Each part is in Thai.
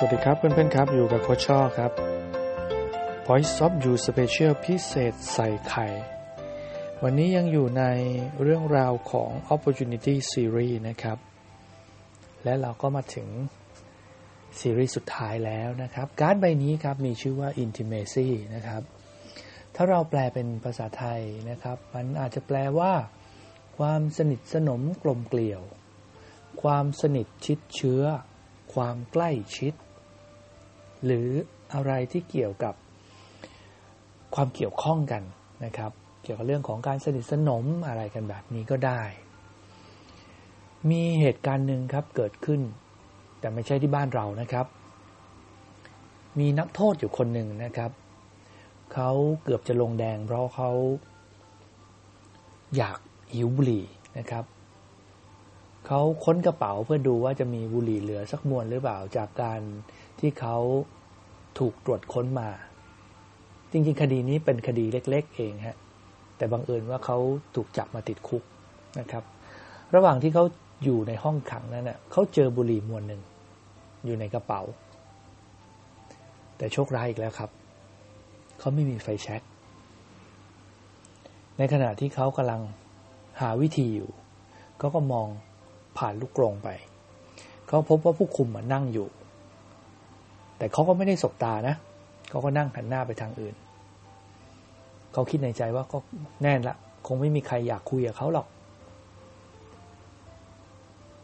สวัสดีครับเพื่อนๆครับ อยู่กับโคชช่อครับ Voice of You Special พิเศษใส่ไข่ วันนี้ยังอยู่ในเรื่องราวของ Opportunity Series นะครับ และเราก็มาถึงซีรีส์สุดท้ายแล้วนะครับ การ์ดใบนี้ครับมีชื่อว่า Intimacy นะครับ ถ้าเราแปลเป็นภาษาไทยนะครับ มันอาจจะแปลว่า ความสนิทสนมกลมเกลียว ความสนิทชิดเชื้อความใกล้ชิด หรืออะไรที่เกี่ยวกับความเกี่ยวข้องกันนะครับ เกี่ยวกับเรื่องของการสนิทสนมอะไรกันแบบนี้ก็ได้ มีเหตุการณ์หนึ่งครับเกิดขึ้น แต่ไม่ใช่ที่บ้านเรานะครับ มีนักโทษอยู่คนหนึ่งนะครับเขาเกือบจะลงแดงเพราะเขาอยากหิวบุหรี่นะครับ เขาค้นกระเป๋าเพื่อดูว่าจะมีบุหรี่เหลือสักมวนหรือเปล่าจากการที่เขาถูกตรวจค้นมา จริงๆ คดีนี้เป็นคดีเล็ก ๆ เองฮะแต่บังเอิญว่าเขาถูกจับมาติดคุกนะครับ ระหว่างที่เขาอยู่ในห้องขังนั้นเน่ะเขาเจอบุหรี่มวนหนึ่งอยู่ในกระเป๋า แต่โชคร้ายอีกแล้วครับเขาไม่มีไฟแช็กในขณะที่เขากำลังหาวิธีอยู่เขาก็มอง ผ่านลูกกรงไป เขาพบว่าผู้คุมนั่งอยู่ แต่เขาก็ไม่ได้สบตานะเขาก็นั่งหันหน้าไปทางอื่น เขาคิดในใจว่าก็แน่นละ คงไม่มีใครอยากคุยกับเขาหรอก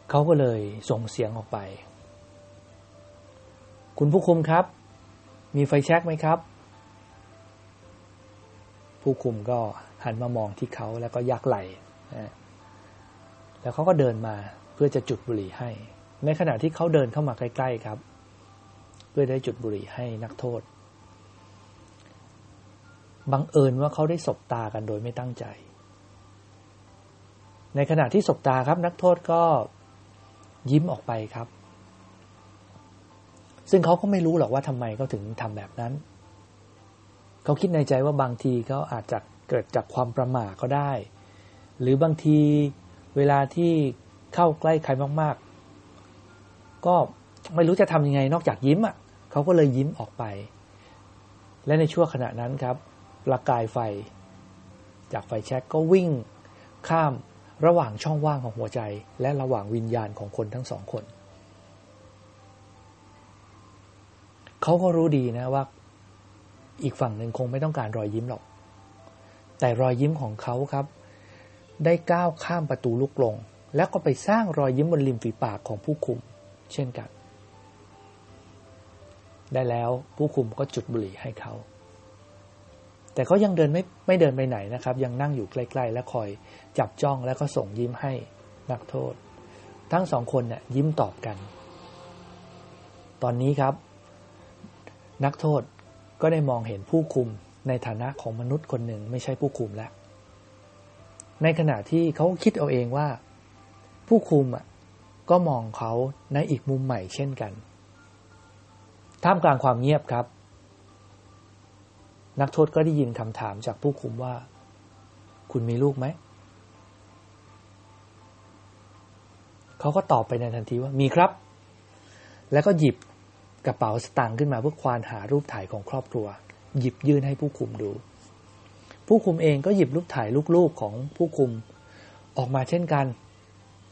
เขาก็เลยส่งเสียงออกไป คุณผู้คุมครับ มีไฟแช็กไหมครับ ผู้คุมก็หันมามองที่เขาแล้วก็ยักไหล แล้วเขาก็เดินมา เพื่อจะจุดบุหรี่ให้ ในขณะที่เขาเดินเข้ามาใกล้ ๆครับ เพื่อได้จุดบุหรี่ให้นักโทษ บังเอิญว่าเขาได้สบตากันโดยไม่ตั้งใจ ในขณะที่สบตาครับ นักโทษก็ยิ้มออกไปครับ ซึ่งเขาก็ไม่รู้หรอกว่าทำไมเขาถึงทำแบบนั้น เขาคิดในใจว่าบางทีเขาอาจจะเกิดจากความประมาทก็ได้ หรือบางทีเวลาที่ เข้าใกล้ใครมาก ๆ ก็ไม่รู้จะทำยังไงนอกจากยิ้มอะเขาก็เลยยิ้มออกไป และในช่วงขณะนั้นครับประกายไฟ จากไฟแช็กก็วิ่ง ข้ามระหว่างช่องว่างของหัวใจ และระหว่างวิญญาณของคนทั้งสองคนเขาก็รู้ดีนะว่า อีกฝั่งหนึ่งคงไม่ต้องการรอยยิ้มหรอก แต่รอยยิ้มของเขาครับ ได้ก้าวข้ามประตูลูกลง แล้วก็ไปสร้างรอยยิ้มบนริมฝีปากของผู้คุม เช่นกัน ได้แล้วผู้คุมก็จุดบุหรี่ให้เขา แต่เขายังเดินไม่ไม่เดินไปไหนนะครับ ยังนั่งอยู่ใกล้ๆ และคอยจับจ้องแล้วก็ส่งยิ้มให้นักโทษ ทั้งสองคนเนี่ยยิ้มตอบกัน ตอนนี้ครับ นักโทษก็ได้มองเห็นผู้คุมในฐานะของมนุษย์คนหนึ่งไม่ใช่ผู้คุมแล้ว ในขณะที่เขาคิดเอาเองว่า ผู้คุมอะก็มองเขาในอีกมุมใหม่เช่นกัน ท่ามกลางความเงียบครับ นักโทษก็ได้ยินคำถามจากผู้คุมว่า คุณมีลูกไหม เขาก็ตอบไปในทันทีว่ามีครับ แล้วก็หยิบกระเป๋าสตางค์ขึ้นมาเพื่อควานหารูปถ่ายของครอบครัว หยิบยื่นให้ผู้คุมดู ผู้คุมเองก็หยิบรูปถ่ายลูกๆของผู้คุมออกมาเช่นกัน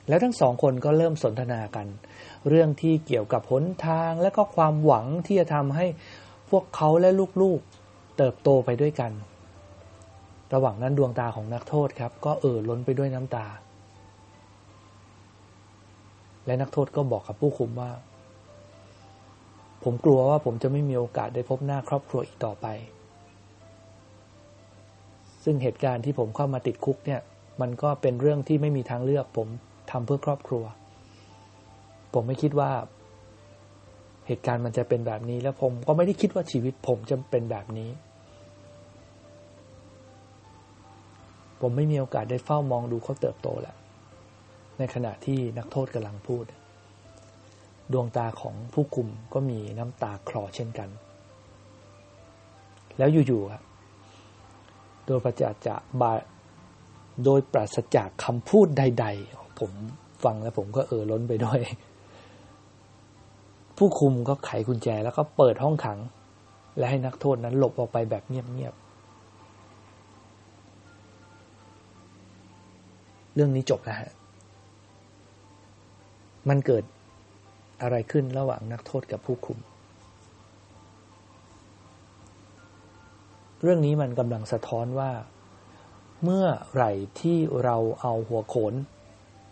แล้วทั้งสองคนก็เริ่มสนทนากัน เรื่องที่เกี่ยวกับหนทางและก็ความหวังที่จะทำให้พวกเขาและลูกๆเติบโตไปด้วยกัน ระหว่างนั้นดวงตาของนักโทษครับ ก็เอ่อล้นไปด้วยน้ำตา และนักโทษก็บอกกับผู้คุมว่า ผมกลัวว่าผมจะไม่มีโอกาสได้พบหน้าครอบครัวอีกต่อไป ซึ่งเหตุการณ์ที่ผมเข้ามาติดคุกเนี่ย มันก็เป็นเรื่องที่ไม่มีทางเลือกผม ทำเพื่อครอบครัว ผมไม่คิดว่า เหตุการณ์มันจะเป็นแบบนี้ แล้วผมก็ไม่ได้คิดว่าชีวิตผมจะเป็นแบบนี้ ผมไม่มีโอกาสได้เฝ้ามองดูเขาเติบโตแหละในขณะที่นักโทษกำลังพูด ดวงตาของผู้คุมก็มีน้ำตาคลอเช่นกัน แล้วอยู่ๆครับโดยประจักษ์จะบาโดยปราศจากคำพูดใด ๆ ผมฟังแล้วผมก็เออล้นไปด้วย ผู้คุมก็ไขกุญแจแล้วก็เปิดห้องขัง และให้นักโทษนั้นหลบออกไปแบบเงียบๆ เรื่องนี้จบแล้วฮะ มันเกิดอะไรขึ้นระหว่างนักโทษกับผู้คุม เรื่องนี้มันกำลังสะท้อนว่า เมื่อไหร่ที่เราเอาหัวโขน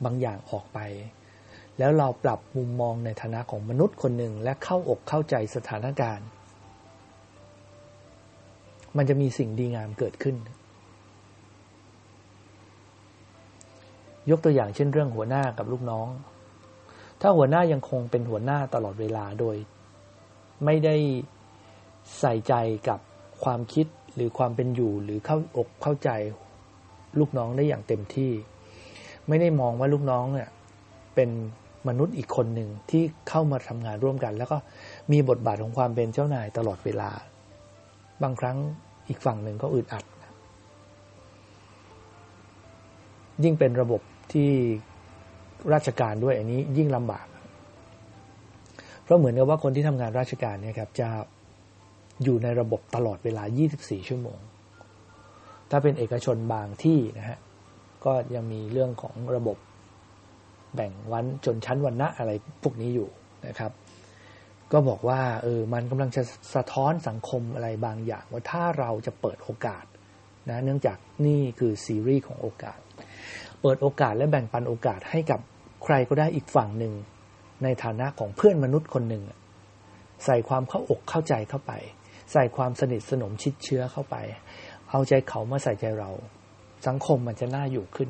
บางอย่างออกไป แล้วเราปรับมุมมองในฐานะของมนุษย์คนหนึ่งและเข้าอกเข้าใจสถานการณ์ มันจะมีสิ่งดีงามเกิดขึ้น ยกตัวอย่างเช่นเรื่องหัวหน้ากับลูกน้อง ถ้าหัวหน้ายังคงเป็นหัวหน้าตลอดเวลาโดย ไม่ได้ใส่ใจกับความคิดหรือความเป็นอยู่หรือเข้าอกเข้าใจลูกน้องได้อย่างเต็มที่ ไม่ได้มองว่าลูกน้องเนี่ยเป็นมนุษย์อีกคนหนึ่งที่เข้ามาทำงานร่วมกัน แล้วก็มีบทบาทของความเป็นเจ้านายตลอดเวลา บางครั้งอีกฝั่งหนึ่งก็อึดอัด ยิ่งเป็นระบบที่ราชการด้วยอันนี้ยิ่งลำบาก เพราะเหมือนกับว่าคนที่ทำงานราชการเนี่ยครับจะอยู่ในระบบตลอดเวลา 24 ชั่วโมง ถ้าเป็นเอกชนบางที่นะฮะ ก็ยังมีเรื่องของระบบแบ่งวันจนชั้นวันณะอะไรพวกนี้อยู่นะครับ ก็บอกว่าเออมันกำลังจะสะท้อนสังคมอะไรบางอย่าง ว่าถ้าเราจะเปิดโอกาสนะเนื่องจากนี่คือซีรีส์ของโอกาส เปิดโอกาสและแบ่งปันโอกาสให้กับใครก็ได้อีกฝั่งหนึ่ง ในฐานะของเพื่อนมนุษย์คนหนึ่งใส่ความเข้าอกเข้าใจเข้าไป ใส่ความสนิทสนมชิดเชื้อเข้าไป เอาใจเขามาใส่ใจเรา สังคมมันจะน่าอยู่ขึ้น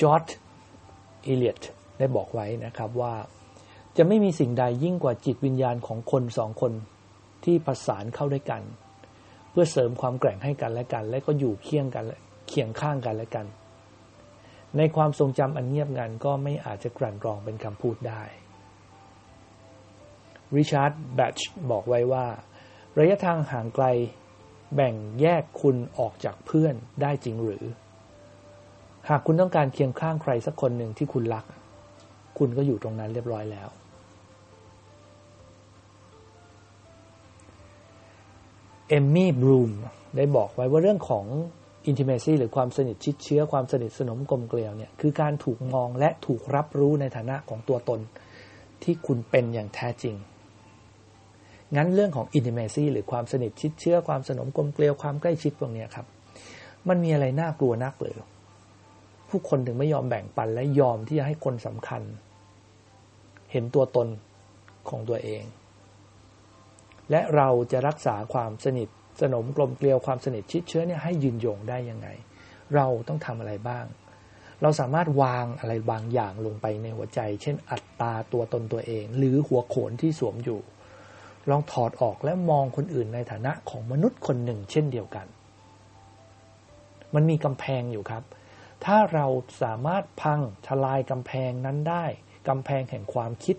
จอร์จอิเลียตได้บอกไว้นะครับว่าจะไม่มีสิ่งใดยิ่งกว่าจิตวิญญาณของคนสองคนที่ประสานเข้าด้วยกัน เพื่อเสริมความแกร่งให้กันและกัน และก็อยู่เคียงกันเคียงข้างกันและกัน ในความทรงจำอันเงียบงันก็ไม่อาจจะกลั่นกรองเป็นคำพูดได้ริชาร์ดแบชบอกไว้ว่า ระยะทางห่างไกล แบ่งแยกคุณออกจากเพื่อนได้จริงหรือ หากคุณต้องการเคียงข้างใครสักคนหนึ่งที่คุณรัก คุณก็อยู่ตรงนั้นเรียบร้อยแล้ว เอมมี่บรูมได้บอกไว้ว่าเรื่องของ intimacy หรือความสนิทชิดเชื้อความสนิทสนมกลมเกลียวเนี่ยคือการถูกมองและถูกรับรู้ในฐานะของตัวตน ที่คุณเป็นอย่างแท้จริง งั้นเรื่องของ intimacy หรือความสนิทชิดเชื้อความสนมกลมเกลียวความใกล้ชิดพวกนี้ครับ มันมีอะไรน่ากลัวนักเลยผู้คนถึงไม่ยอมแบ่งปันและยอมที่จะให้คนสำคัญ เห็นตัวตนของตัวเอง และเราจะรักษาความสนิทสนมกลมเกลียวความสนิทชิดเชื้อเนี่ยให้ยืนยงได้ยังไง เราต้องทำอะไรบ้าง เราสามารถวางอะไรบางอย่างลงไปในหัวใจ เช่นอัตตาตัวตนตัวเอง หรือหัวโขนที่สวมอยู่ ลองถอดออกและมองคนอื่นในฐานะของมนุษย์คนหนึ่ง เช่นเดียวกัน มันมีกำแพงอยู่ครับ ถ้าเราสามารถพังทลายกำแพงนั้นได้กำแพงแห่งความคิด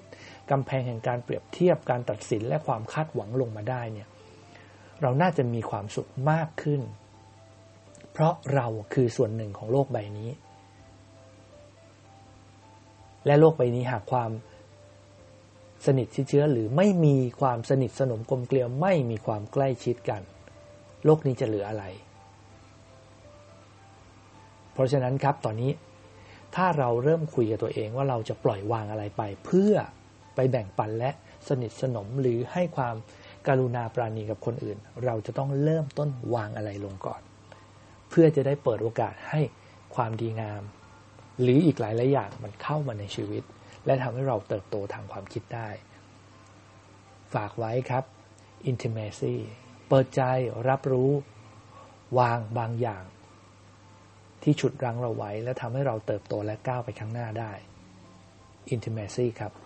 กำแพงแห่งการเปรียบเทียบการตัดสินและความคาดหวังลงมาได้เนี่ย เราน่าจะมีความสุขมากขึ้น เพราะเราคือส่วนหนึ่งของโลกใบนี้ และโลกใบนี้หากความ สนิทชิดเชื้อหรือไม่มีความสนิทสนมกลมเกลียวไม่มีความใกล้ชิดกัน โลกนี้จะเหลืออะไร เพราะฉะนั้นครับตอนนี้ ถ้าเราเริ่มคุยกับตัวเองว่าเราจะปล่อยวางอะไรไป เพื่อไปแบ่งปันและสนิทสนมหรือให้ความการุณาปราณีกับคนอื่น เราจะต้องเริ่มต้นวางอะไรลงก่อน เพื่อจะได้เปิดโอกาสให้ความดีงาม หรืออีกหลายหลายอย่างมันเข้ามาในชีวิต และทำให้เราเติบโตทางความคิดได้ ฝากไว้ครับ intimacy เปิดใจรับรู้วางบางอย่าง ที่ฉุดรั้งเราไว้ และทำให้เราเติบโตและก้าวไปข้างหน้าได้ intimacy ครับ